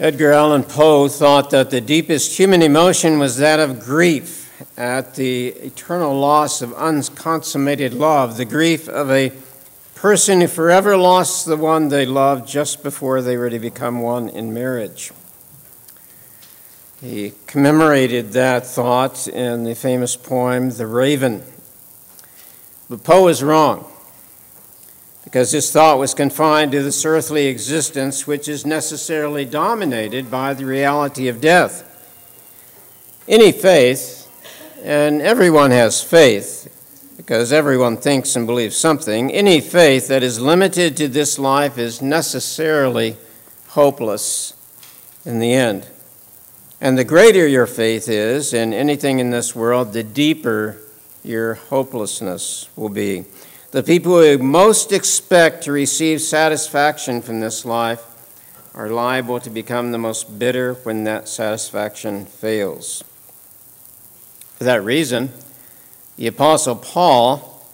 Edgar Allan Poe thought that the deepest human emotion was that of grief at the eternal loss of unconsummated love, the grief of a person who forever lost the one they loved just before they were to become one in marriage. He commemorated that thought in the famous poem, The Raven. But Poe is wrong because his thought was confined to this earthly existence, which is necessarily dominated by the reality of death. Any faith, and everyone has faith, because everyone thinks and believes something, any faith that is limited to this life is necessarily hopeless in the end. And the greater your faith is in anything in this world, the deeper your hopelessness will be. The people who most expect to receive satisfaction from this life are liable to become the most bitter when that satisfaction fails. For that reason, the Apostle Paul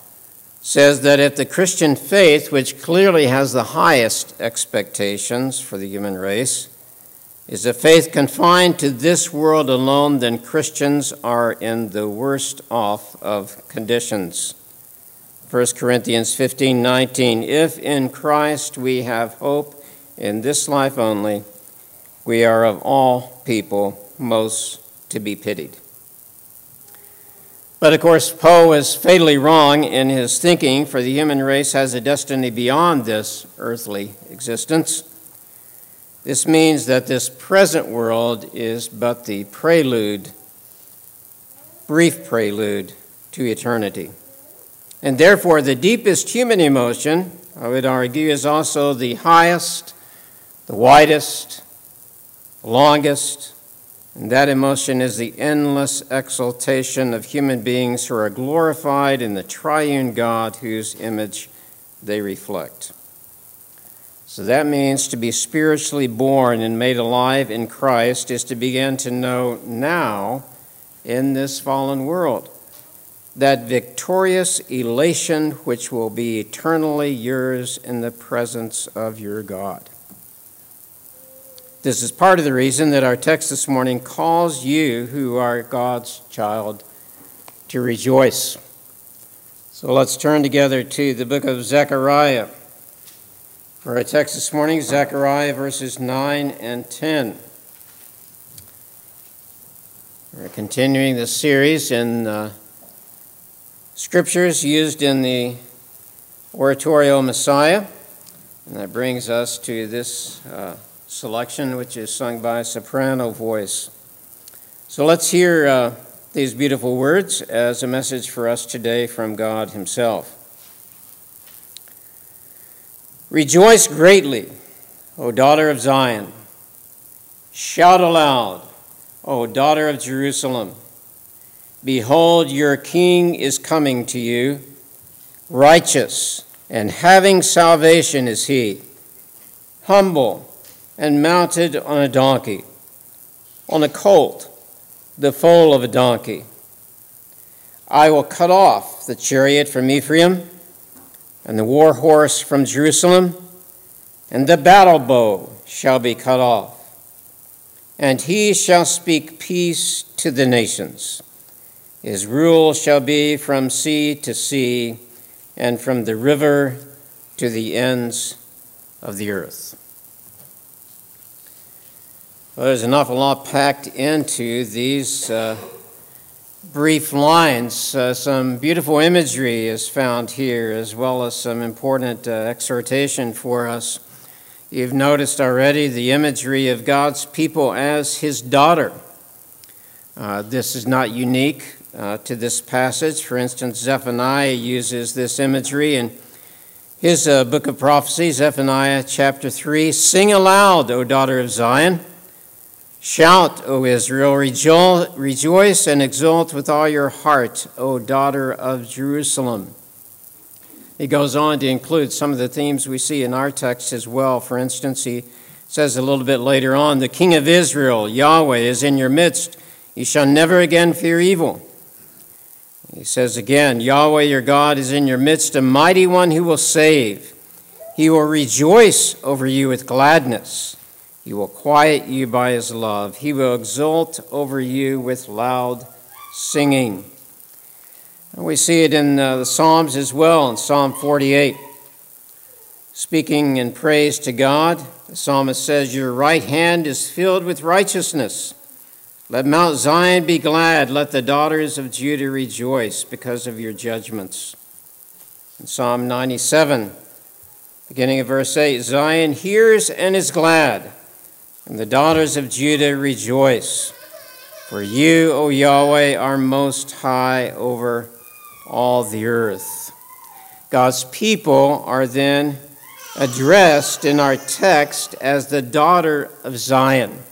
says that if the Christian faith, which clearly has the highest expectations for the human race, is a faith confined to this world alone, then Christians are in the worst off of conditions. 1 Corinthians 15 19. If in Christ we have hope in this life only, we are of all people most to be pitied. But of course, Poe is fatally wrong in his thinking, for the human race has a destiny beyond this earthly existence. This means that this present world is but the prelude, brief prelude to eternity. And therefore, the deepest human emotion, I would argue, is also the highest, the widest, the longest, and that emotion is the endless exaltation of human beings who are glorified in the triune God whose image they reflect. So that means to be spiritually born and made alive in Christ is to begin to know now in this fallen world that victorious elation which will be eternally yours in the presence of your God. This is part of the reason that our text this morning calls you, who are God's child, to rejoice. So let's turn together to the book of Zechariah. For our text this morning, Zechariah verses 9 and 10. We're continuing this series in uh, scriptures used in the oratorio Messiah. And that brings us to this uh, selection, which is sung by soprano voice. So let's hear uh, these beautiful words as a message for us today from God Himself. Rejoice greatly, O daughter of Zion. Shout aloud, O daughter of Jerusalem. Behold, your king is coming to you. Righteous and having salvation is he, humble and mounted on a donkey, on a colt, the foal of a donkey. I will cut off the chariot from Ephraim, and the war horse from Jerusalem, and the battle bow shall be cut off. And he shall speak peace to the nations. His rule shall be from sea to sea and from the river to the ends of the earth. Well, there's an awful lot packed into these uh, brief lines. Uh, some beautiful imagery is found here, as well as some important uh, exhortation for us. You've noticed already the imagery of God's people as His daughter. Uh, this is not unique uh, to this passage. For instance, Zephaniah uses this imagery in his uh, book of prophecy, Zephaniah chapter 3 Sing aloud, O daughter of Zion. Shout, O Israel, rejo- rejoice and exult with all your heart, O daughter of Jerusalem. He goes on to include some of the themes we see in our text as well. For instance, he says a little bit later on, The King of Israel, Yahweh, is in your midst. You shall never again fear evil. He says again, Yahweh your God is in your midst, a mighty one who will save. He will rejoice over you with gladness. He will quiet you by his love. He will exult over you with loud singing. And we see it in uh, the Psalms as well, in Psalm 48. Speaking in praise to God, the psalmist says, Your right hand is filled with righteousness. Let Mount Zion be glad. Let the daughters of Judah rejoice because of your judgments. In Psalm 97, beginning of verse 8 Zion hears and is glad, and the daughters of Judah rejoice. For you, O Yahweh, are most high over all the earth. God's people are then addressed in our text as the daughter of Zion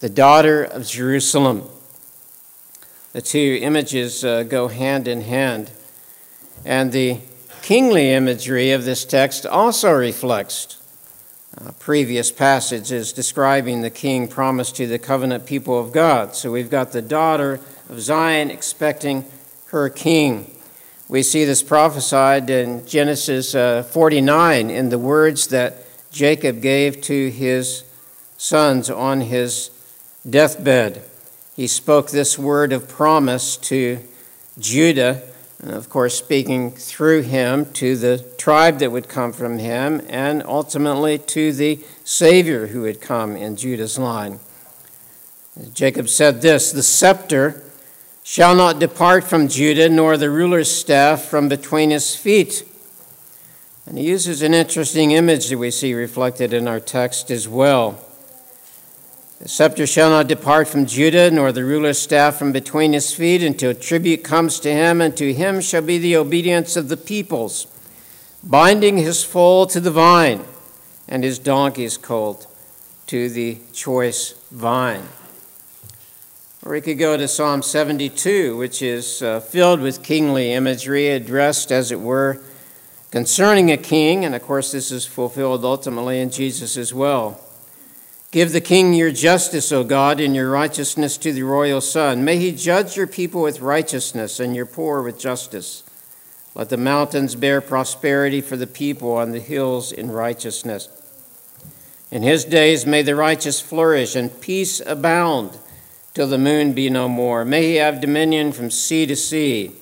the daughter of Jerusalem. The two images uh, go hand in hand. And the kingly imagery of this text also reflects uh, previous passages describing the king promised to the covenant people of God. So we've got the daughter of Zion expecting her king. We see this prophesied in Genesis uh, 49 in the words that Jacob gave to his sons on his deathbed. He spoke this word of promise to Judah, and of course, speaking through him to the tribe that would come from him, and ultimately to the Savior who would come in Judah's line. Jacob said this The scepter shall not depart from Judah, nor the ruler's staff from between his feet. And he uses an interesting image that we see reflected in our text as well. The scepter shall not depart from Judah, nor the ruler's staff from between his feet, until tribute comes to him, and to him shall be the obedience of the peoples, binding his foal to the vine, and his donkey's colt to the choice vine. Or we could go to Psalm 72, which is uh, filled with kingly imagery, addressed, as it were, concerning a king, and of course, this is fulfilled ultimately in Jesus as well. Give the king your justice, O God, and your righteousness to the royal son. May he judge your people with righteousness and your poor with justice. Let the mountains bear prosperity for the people on the hills in righteousness. In his days may the righteous flourish and peace abound till the moon be no more. May he have dominion from sea to sea,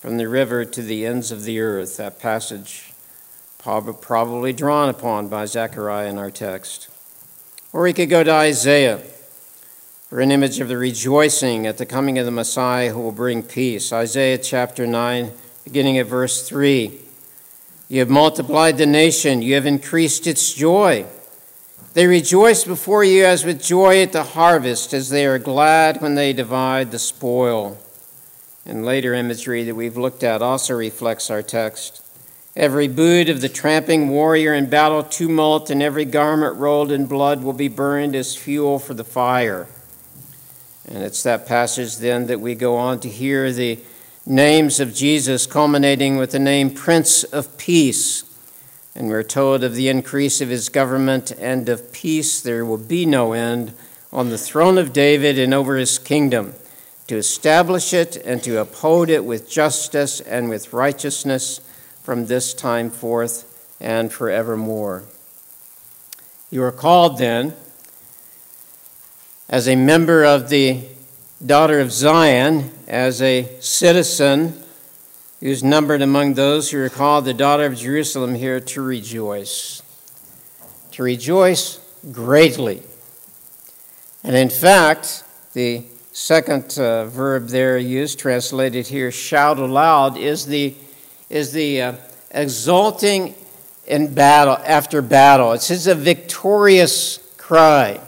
from the river to the ends of the earth. That passage probably drawn upon by Zechariah in our text. Or we could go to Isaiah for an image of the rejoicing at the coming of the Messiah who will bring peace. Isaiah chapter 9, beginning at verse 3. You have multiplied the nation, you have increased its joy. They rejoice before you as with joy at the harvest, as they are glad when they divide the spoil. And later imagery that we've looked at also reflects our text. Every boot of the tramping warrior in battle tumult and every garment rolled in blood will be burned as fuel for the fire. And it's that passage then that we go on to hear the names of Jesus, culminating with the name Prince of Peace. And we're told of the increase of his government and of peace there will be no end on the throne of David and over his kingdom, to establish it and to uphold it with justice and with righteousness from this time forth and forevermore. You are called then, as a member of the daughter of Zion, as a citizen who's numbered among those who are called the daughter of Jerusalem here, to rejoice. To rejoice greatly. And in fact, the second uh, verb there used, translated here, shout aloud, is the is the uh, exulting in battle after battle. It's, it's a victorious cry.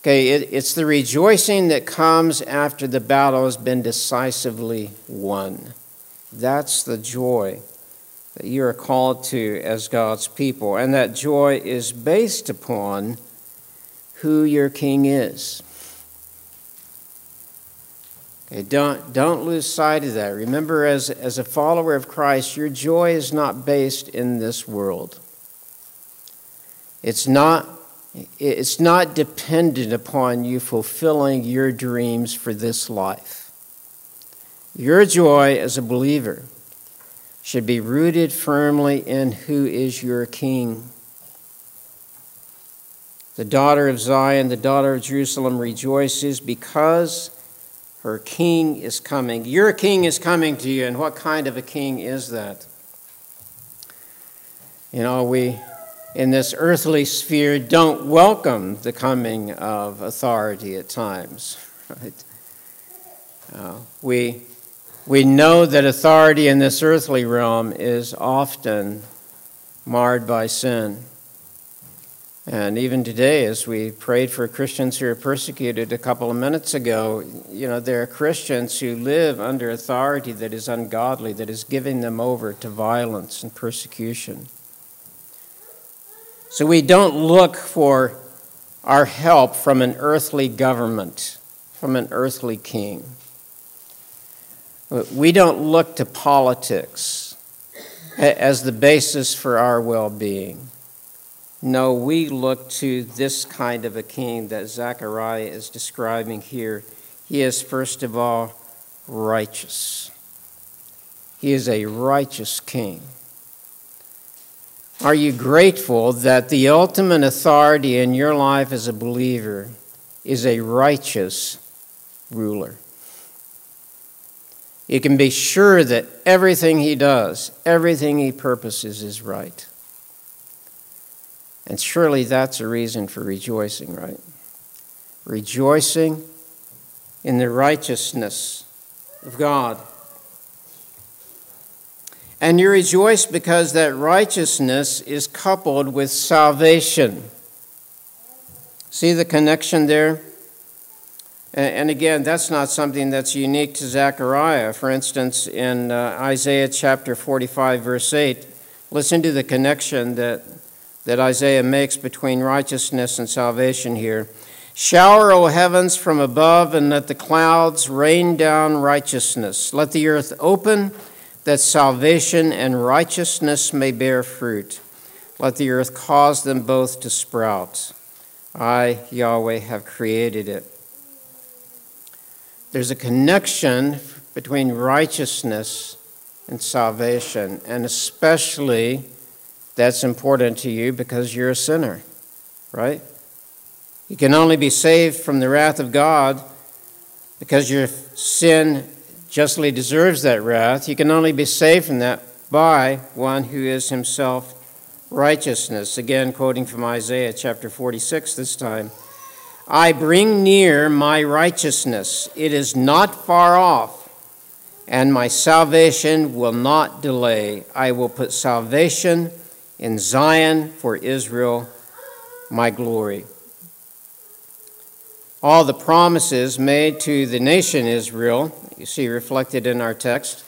Okay, it, it's the rejoicing that comes after the battle has been decisively won. That's the joy that you are called to as God's people. And that joy is based upon who your king is. Okay, don't, don't lose sight of that. Remember, as, as a follower of Christ, your joy is not based in this world. It's not, it's not dependent upon you fulfilling your dreams for this life. Your joy as a believer should be rooted firmly in who is your King. The daughter of Zion, the daughter of Jerusalem rejoices because her king is coming. Your king is coming to you, and what kind of a king is that? You know, we in this earthly sphere don't welcome the coming of authority at times, right? Uh, we, we know that authority in this earthly realm is often marred by sin. And even today, as we prayed for Christians who are persecuted a couple of minutes ago, you know, there are Christians who live under authority that is ungodly, that is giving them over to violence and persecution. So we don't look for our help from an earthly government, from an earthly king. We don't look to politics as the basis for our well being. No, we look to this kind of a king that Zechariah is describing here. He is, first of all, righteous. He is a righteous king. Are you grateful that the ultimate authority in your life as a believer is a righteous ruler? You can be sure that everything he does, everything he purposes is right. And surely that's a reason for rejoicing, right? Rejoicing in the righteousness of God. And you rejoice because that righteousness is coupled with salvation. See the connection there? And again, that's not something that's unique to Zechariah. For instance, in uh, Isaiah chapter 45, verse 8, listen to the connection that, that Isaiah makes between righteousness and salvation here. Shower, O heavens, from above, and let the clouds rain down righteousness. Let the earth open, that salvation and righteousness may bear fruit. Let the earth cause them both to sprout. I, Yahweh, have created it. There's a connection between righteousness and salvation, and especially that's important to you because you're a sinner, right? You can only be saved from the wrath of God because your sin justly deserves that wrath. You can only be saved from that by one who is himself righteousness. Again, quoting from Isaiah chapter 46 this time. I bring near my righteousness. It is not far off, and my salvation will not delay. I will put salvation in Zion for Israel, my glory. All the promises made to the nation Israel, you see reflected in our text,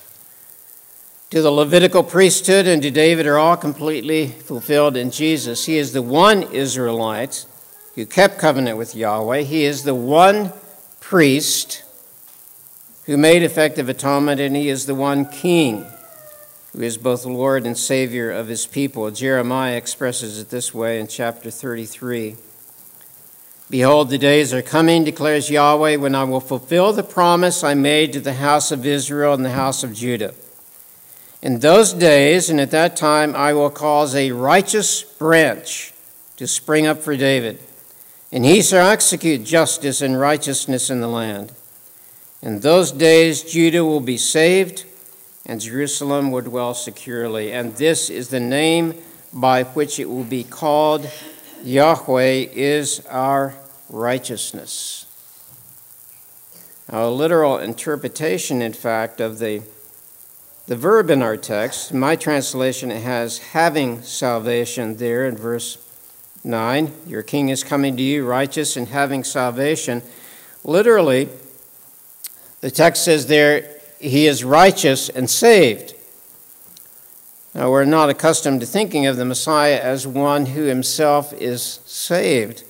to the Levitical priesthood and to David are all completely fulfilled in Jesus. He is the one Israelite who kept covenant with Yahweh. He is the one priest who made effective atonement, and he is the one king who is both Lord and Savior of his people. Jeremiah expresses it this way in chapter 33. Behold, the days are coming, declares Yahweh, when I will fulfill the promise I made to the house of Israel and the house of Judah. In those days and at that time, I will cause a righteous branch to spring up for David and he shall execute justice and righteousness in the land. In those days, Judah will be saved, and Jerusalem will dwell securely. And this is the name by which it will be called Yahweh is our righteousness. A literal interpretation, in fact, of the, the verb in our text, my translation has having salvation there in verse 9, your king is coming to you, righteous and having salvation. Literally, the text says there, he is righteous and saved. Now, we're not accustomed to thinking of the Messiah as one who himself is saved.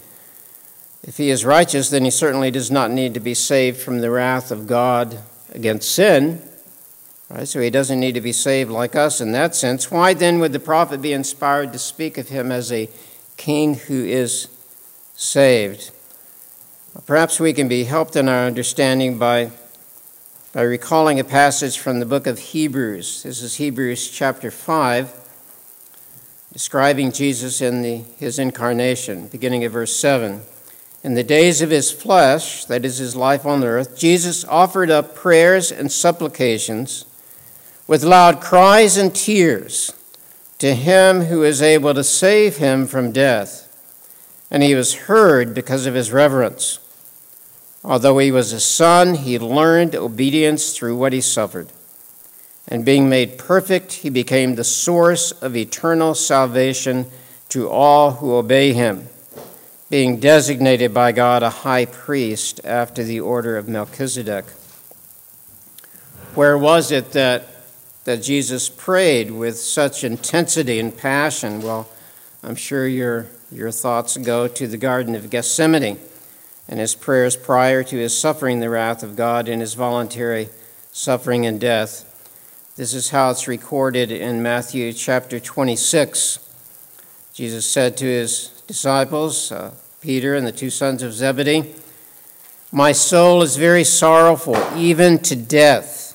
If he is righteous, then he certainly does not need to be saved from the wrath of God against sin. Right? So he doesn't need to be saved like us in that sense. Why then would the prophet be inspired to speak of him as a king who is saved. Perhaps we can be helped in our understanding by, by recalling a passage from the book of Hebrews. This is Hebrews chapter 5, describing Jesus in the, his incarnation, beginning of verse 7. In the days of his flesh, that is his life on earth, Jesus offered up prayers and supplications with loud cries and tears to him who is able to save him from death. And he was heard because of his reverence. Although he was a son, he learned obedience through what he suffered. And being made perfect, he became the source of eternal salvation to all who obey him, being designated by God a high priest after the order of Melchizedek. Where was it that that Jesus prayed with such intensity and passion? Well, I'm sure your, your thoughts go to the Garden of Gethsemane and his prayers prior to his suffering the wrath of God in his voluntary suffering and death. This is how it's recorded in Matthew chapter 26. Jesus said to his disciples, uh, Peter and the two sons of Zebedee, My soul is very sorrowful, even to death.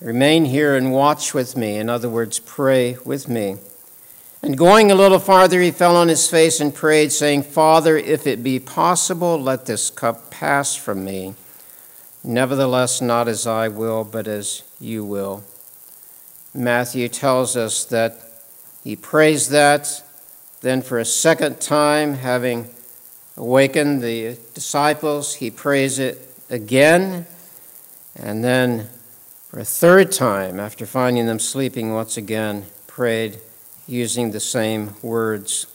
Remain here and watch with me. In other words, pray with me. And going a little farther, he fell on his face and prayed, saying, Father, if it be possible, let this cup pass from me. Nevertheless, not as I will, but as you will. Matthew tells us that he prays that. Then, for a second time, having awakened the disciples, he prays it again. And then for a third time, after finding them sleeping once again, prayed using the same words.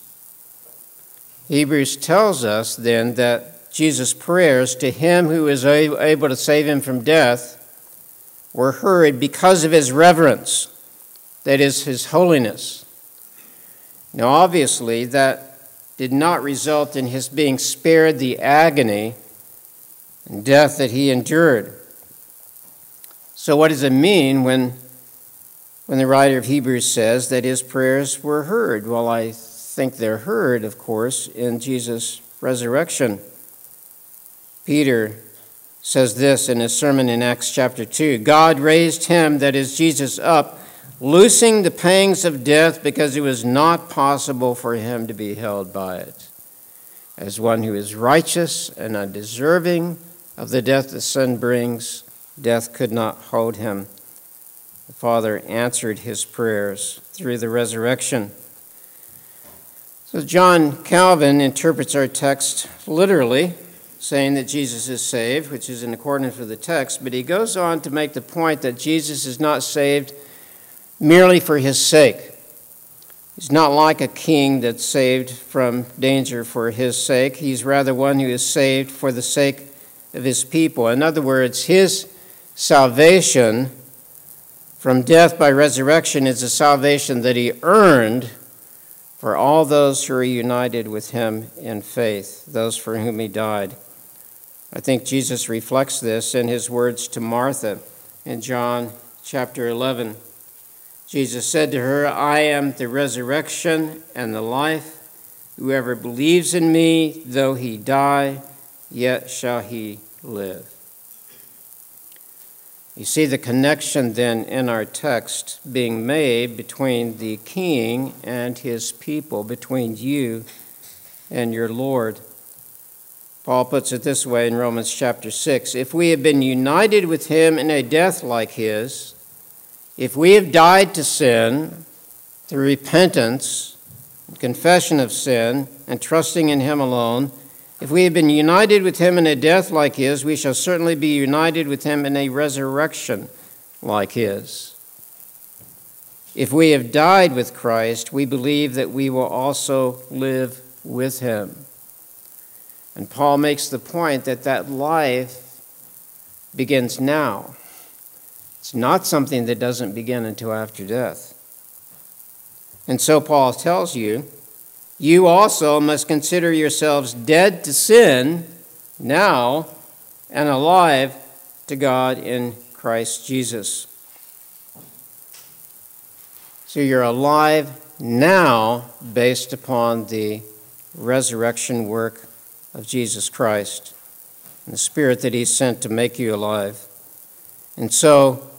Hebrews tells us then that Jesus' prayers to him who is able to save him from death were heard because of his reverence, that is, his holiness. Now, obviously, that did not result in his being spared the agony and death that he endured. So, what does it mean when, when the writer of Hebrews says that his prayers were heard? Well, I think they're heard, of course, in Jesus' resurrection. Peter says this in his sermon in Acts chapter 2 God raised him, that is Jesus, up, loosing the pangs of death because it was not possible for him to be held by it. As one who is righteous and undeserving of the death that sin brings, Death could not hold him. The Father answered his prayers through the resurrection. So, John Calvin interprets our text literally, saying that Jesus is saved, which is in accordance with the text, but he goes on to make the point that Jesus is not saved merely for his sake. He's not like a king that's saved from danger for his sake. He's rather one who is saved for the sake of his people. In other words, his salvation from death by resurrection is a salvation that he earned for all those who are united with him in faith, those for whom he died. I think Jesus reflects this in his words to Martha in John chapter 11. Jesus said to her, I am the resurrection and the life. Whoever believes in me, though he die, yet shall he live. You see the connection then in our text being made between the king and his people, between you and your Lord. Paul puts it this way in Romans chapter 6 If we have been united with him in a death like his, if we have died to sin through repentance, confession of sin, and trusting in him alone, if we have been united with him in a death like his, we shall certainly be united with him in a resurrection like his. If we have died with Christ, we believe that we will also live with him. And Paul makes the point that that life begins now. It's not something that doesn't begin until after death. And so Paul tells you you also must consider yourselves dead to sin now and alive to God in Christ Jesus. So you're alive now based upon the resurrection work of Jesus Christ and the Spirit that He sent to make you alive. And so,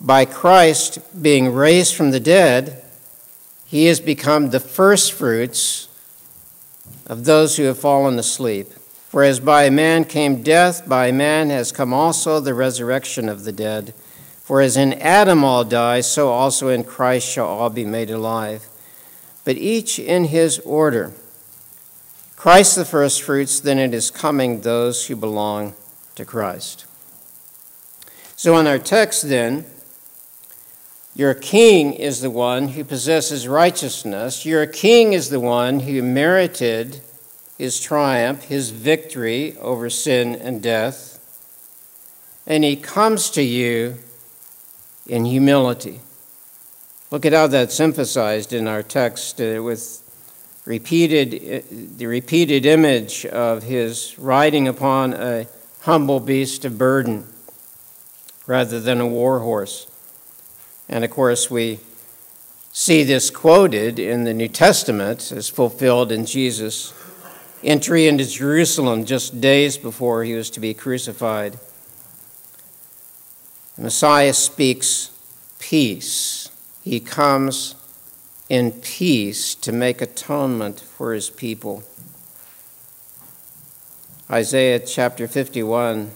by Christ being raised from the dead, he has become the firstfruits of those who have fallen asleep. For as by man came death, by man has come also the resurrection of the dead. For as in Adam all die, so also in Christ shall all be made alive. But each in his order. Christ the firstfruits, then it is coming those who belong to Christ. So in our text, then, your king is the one who possesses righteousness. Your king is the one who merited his triumph, his victory over sin and death. And he comes to you in humility. Look at how that's emphasized in our text uh, with repeated, uh, the repeated image of his riding upon a humble beast of burden rather than a war horse. And of course, we see this quoted in the New Testament as fulfilled in Jesus' entry into Jerusalem just days before he was to be crucified. The Messiah speaks peace. He comes in peace to make atonement for his people. Isaiah chapter 51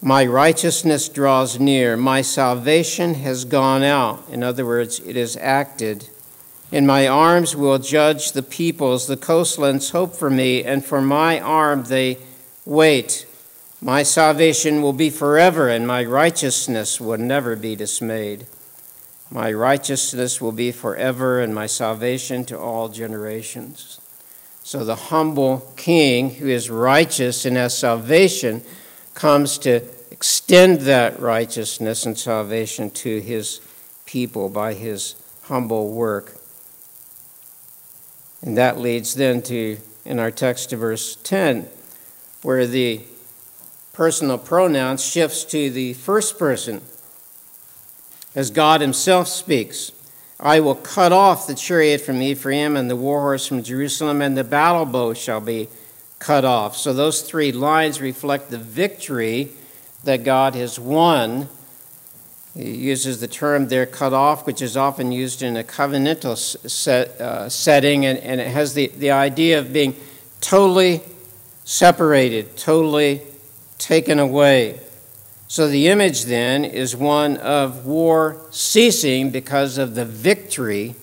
my righteousness draws near. My salvation has gone out. In other words, it is acted. In my arms will judge the peoples. The coastlands hope for me, and for my arm they wait. My salvation will be forever, and my righteousness will never be dismayed. My righteousness will be forever, and my salvation to all generations. So the humble king who is righteous and has salvation comes to extend that righteousness and salvation to his people by his humble work. And that leads then to, in our text to verse 10, where the personal pronoun shifts to the first person as God himself speaks. I will cut off the chariot from Ephraim and the war horse from Jerusalem, and the battle bow shall be cut off. So those three lines reflect the victory that God has won. He uses the term there, cut off, which is often used in a covenantal set, uh, setting, and, and it has the, the idea of being totally separated, totally taken away. So the image then is one of war ceasing because of the victory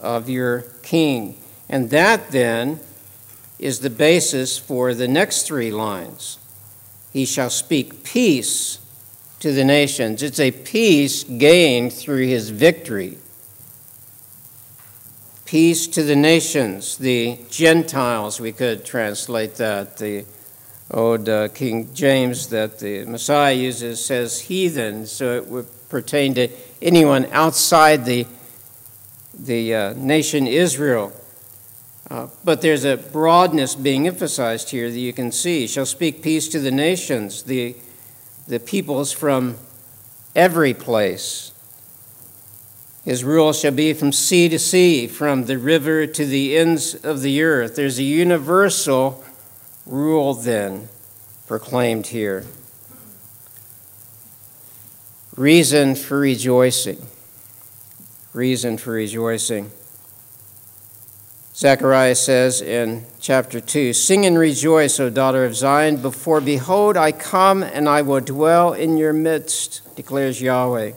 of your king. And that then is the basis for the next three lines. He shall speak peace to the nations. It's a peace gained through his victory. Peace to the nations, the Gentiles, we could translate that. The old uh, King James that the Messiah uses says heathen, so it would pertain to anyone outside the, the uh, nation Israel. Uh, but there's a broadness being emphasized here that you can see. Shall speak peace to the nations, the, the peoples from every place. His rule shall be from sea to sea, from the river to the ends of the earth. There's a universal rule then proclaimed here. Reason for rejoicing. Reason for rejoicing. Zechariah says in chapter 2 Sing and rejoice, O daughter of Zion, before behold, I come and I will dwell in your midst, declares Yahweh.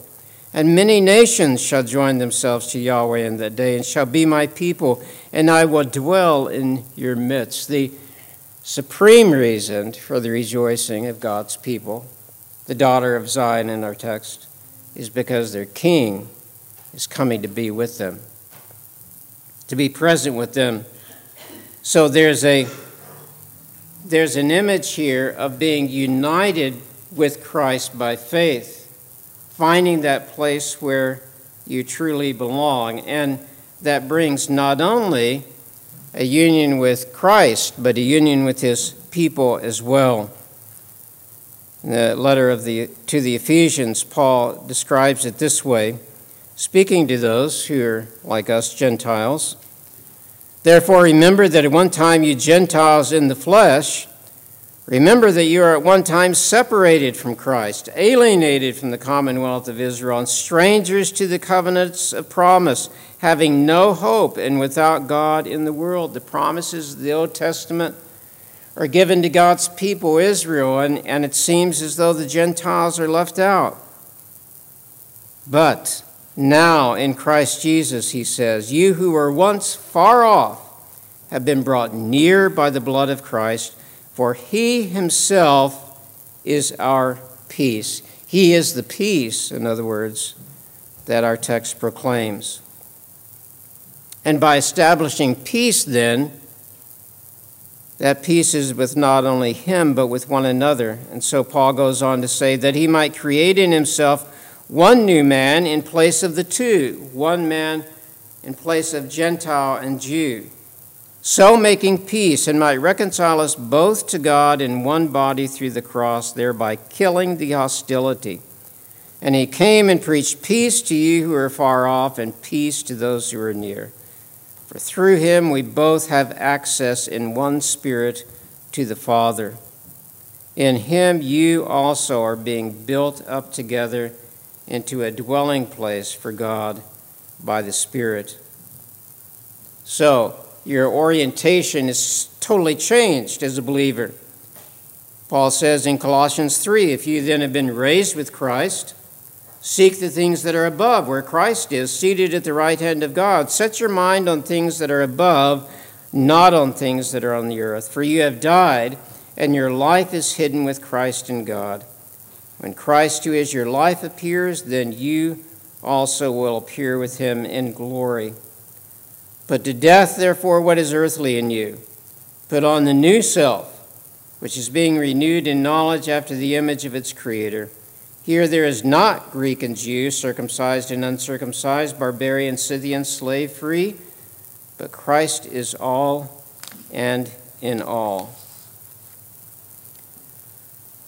And many nations shall join themselves to Yahweh in that day, and shall be my people, and I will dwell in your midst. The supreme reason for the rejoicing of God's people, the daughter of Zion in our text, is because their king is coming to be with them to be present with them. So there's a there's an image here of being united with Christ by faith, finding that place where you truly belong. And that brings not only a union with Christ, but a union with his people as well. In the letter of the, to the Ephesians, Paul describes it this way speaking to those who are like us, Gentiles. Therefore, remember that at one time you Gentiles in the flesh Remember that you are at one time separated from Christ, alienated from the commonwealth of Israel, and strangers to the covenants of promise, having no hope and without God in the world. The promises of the Old Testament are given to God's people, Israel, and, and it seems as though the Gentiles are left out. But now in Christ Jesus, he says, you who were once far off have been brought near by the blood of Christ for he himself is our peace. He is the peace, in other words, that our text proclaims. And by establishing peace, then, that peace is with not only him, but with one another. And so Paul goes on to say that he might create in himself one new man in place of the two, one man in place of Gentile and Jew so making peace, and might reconcile us both to God in one body through the cross, thereby killing the hostility. And he came and preached peace to you who are far off, and peace to those who are near. For through him we both have access in one spirit to the Father. In him you also are being built up together into a dwelling place for God by the Spirit. So, your orientation is totally changed as a believer. Paul says in Colossians 3 if you then have been raised with Christ, seek the things that are above, where Christ is, seated at the right hand of God. Set your mind on things that are above, not on things that are on the earth. For you have died, and your life is hidden with Christ in God. When Christ, who is your life, appears, then you also will appear with him in glory. Put to death, therefore, what is earthly in you. Put on the new self, which is being renewed in knowledge after the image of its Creator. Here there is not Greek and Jew, circumcised and uncircumcised, barbarian, Scythian, slave free, but Christ is all and in all.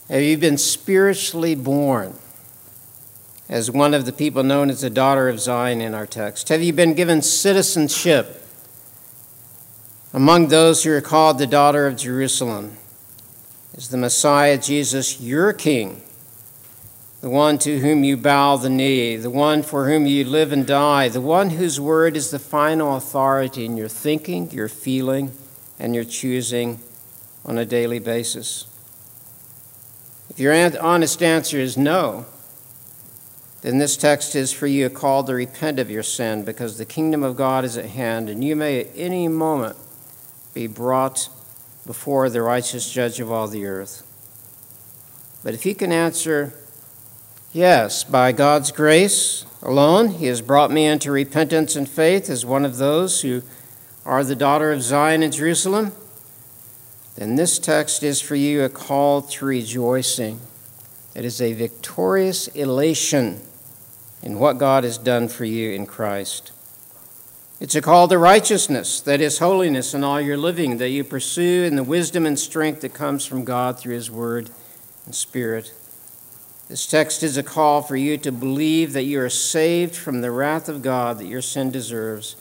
Have you been spiritually born? as one of the people known as the daughter of Zion in our text? Have you been given citizenship among those who are called the daughter of Jerusalem? Is the Messiah Jesus your king? The one to whom you bow the knee, the one for whom you live and die, the one whose word is the final authority in your thinking, your feeling, and your choosing on a daily basis? If your honest answer is no, then this text is for you a call to repent of your sin because the kingdom of God is at hand, and you may at any moment be brought before the righteous judge of all the earth. But if you can answer, yes, by God's grace alone, He has brought me into repentance and faith as one of those who are the daughter of Zion in Jerusalem, then this text is for you a call to rejoicing. It is a victorious elation in what God has done for you in Christ. It's a call to righteousness, that is, holiness in all your living, that you pursue in the wisdom and strength that comes from God through His Word and Spirit. This text is a call for you to believe that you are saved from the wrath of God that your sin deserves,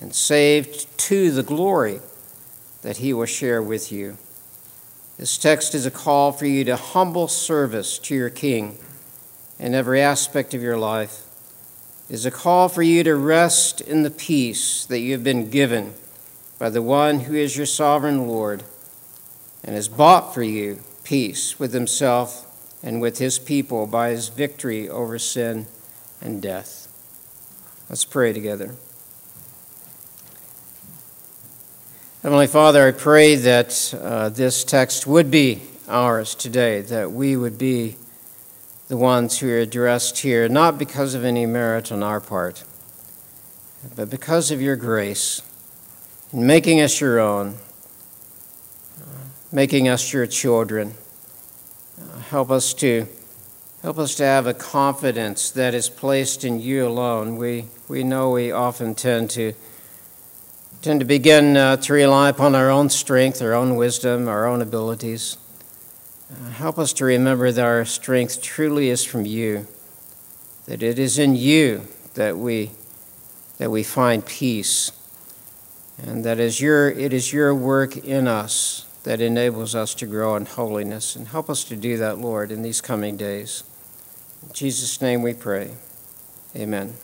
and saved to the glory that He will share with you. This text is a call for you to humble service to your King in every aspect of your life is a call for you to rest in the peace that you have been given by the one who is your sovereign Lord and has bought for you peace with himself and with his people by his victory over sin and death. Let's pray together. Heavenly Father, I pray that uh, this text would be ours today, that we would be the ones who are addressed here, not because of any merit on our part, but because of your grace in making us your own, making us your children. help us to help us to have a confidence that is placed in you alone. We we know we often tend to tend to begin uh, to rely upon our own strength, our own wisdom, our own abilities. Uh, help us to remember that our strength truly is from you, that it is in you that we, that we find peace, and that is your, it is your work in us that enables us to grow in holiness. And help us to do that, Lord, in these coming days. In Jesus' name we pray. Amen.